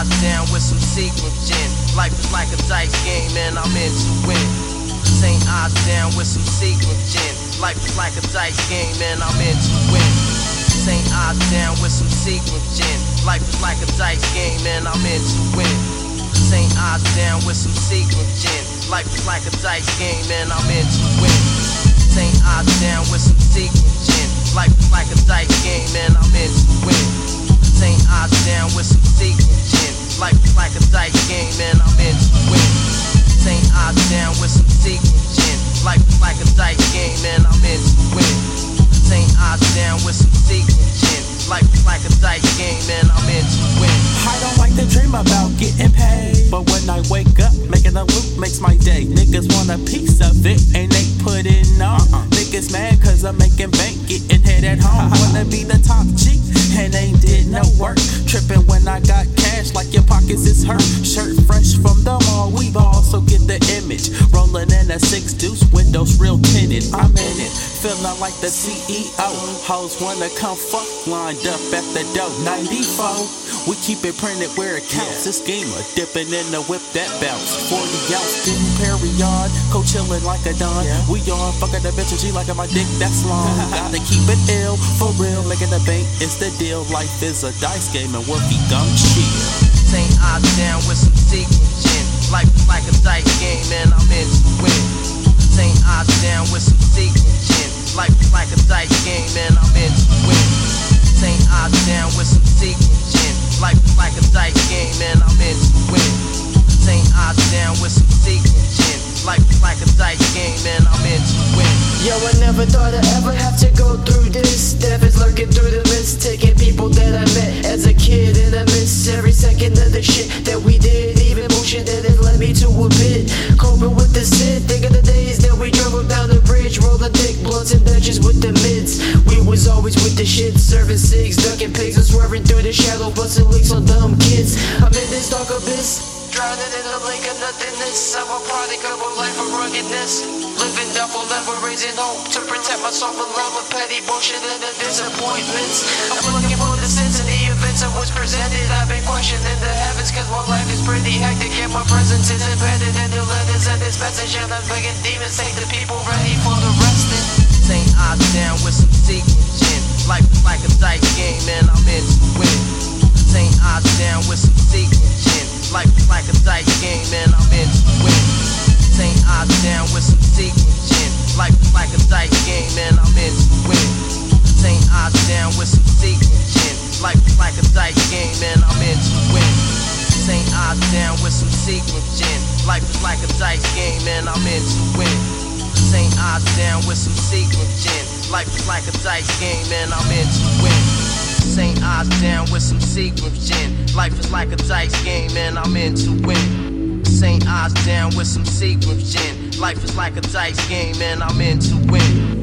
odds down with some sequin gin. Life is like a dice game, and I'm into winning. St. odds down with some sequin gin. Life is like a dice game, and I'm into winning. St. odds down with some sequin gin. Life is like a dice game, and I'm into winning. St. odds down with some sequin gin. Life is like a dice game, and I'm into winning. St. odds down with some sequin gin. Life dice game, and I'm into winning. St. odds down with some sequin gin. Life is like a dice game, and I'm into winning. St. odds down with some sequin gin. Life is like a dice game, and I'm into winning. I don't like to dream about getting paid. But when I wake up, making a loop makes my day. Niggas want a piece of it, and they put it on. Niggas mad cause I'm making bank, getting head at home. Wanna be the top G, no work. Tripping when I got cash, like your pockets is hurt. Shirt fresh from the mall, we ball, so get the image. Rolling in a six deuce, windows real tinted. I'm in it, feeling like the CEO. Hoes wanna come fuck, lined up at the door. 94, we keep it printed where it counts. This gamer dipping in the whip that bounce. 40 ounce, in period, co chillin' like a don. We on fucking the bitch and she like my dick that's long. Gotta keep it ill, for real, making the bank is the deal. Life is a dice game and Woofy gon' chill. St. odds down with some sequin gin. Life is like a dice game, and I'm into down with some. Life is like a dice game, I'm into winning. Yo, I never thought I'd ever have to go through this. Death is lurking through the mist, taking people that I met as a kid, and I miss every second of the shit that we did. Even bullshit that it led me to a bit. Coping with the sin, think of the days that we drove down the bridge, rolling thick blunts and Dutches with the mids. We was always with the shit, serving cigs, ducking pigs, and swerving through the shadow, busting leaks on dumb kids. I'm in this dark abyss. Drowning in a lake of nothingness. I'm a product of a life of ruggedness. Living double level, raising hope to protect myself from love of petty bullshit and the disappointments. I'm looking for the sense in the events that was presented. I've been questioning the heavens, cause my life is pretty hectic. And my presence is embedded in the letters and this message. And I'm begging demons, take the people ready for the resting. St. odds down with some sequin gin. Life is like a dice like a dice game, and I'm into winning. St. odds down with some sequin gin. Life is like a dice game, and I'm into winning. St. odds down with some sequin gin. Life is like a dice game, and I'm into winning. St. odds down with some sequin gin. Life is like a dice game, and I'm into winning. St. odds down with some sequin gin. Life is like a dice game, and I'm into winning.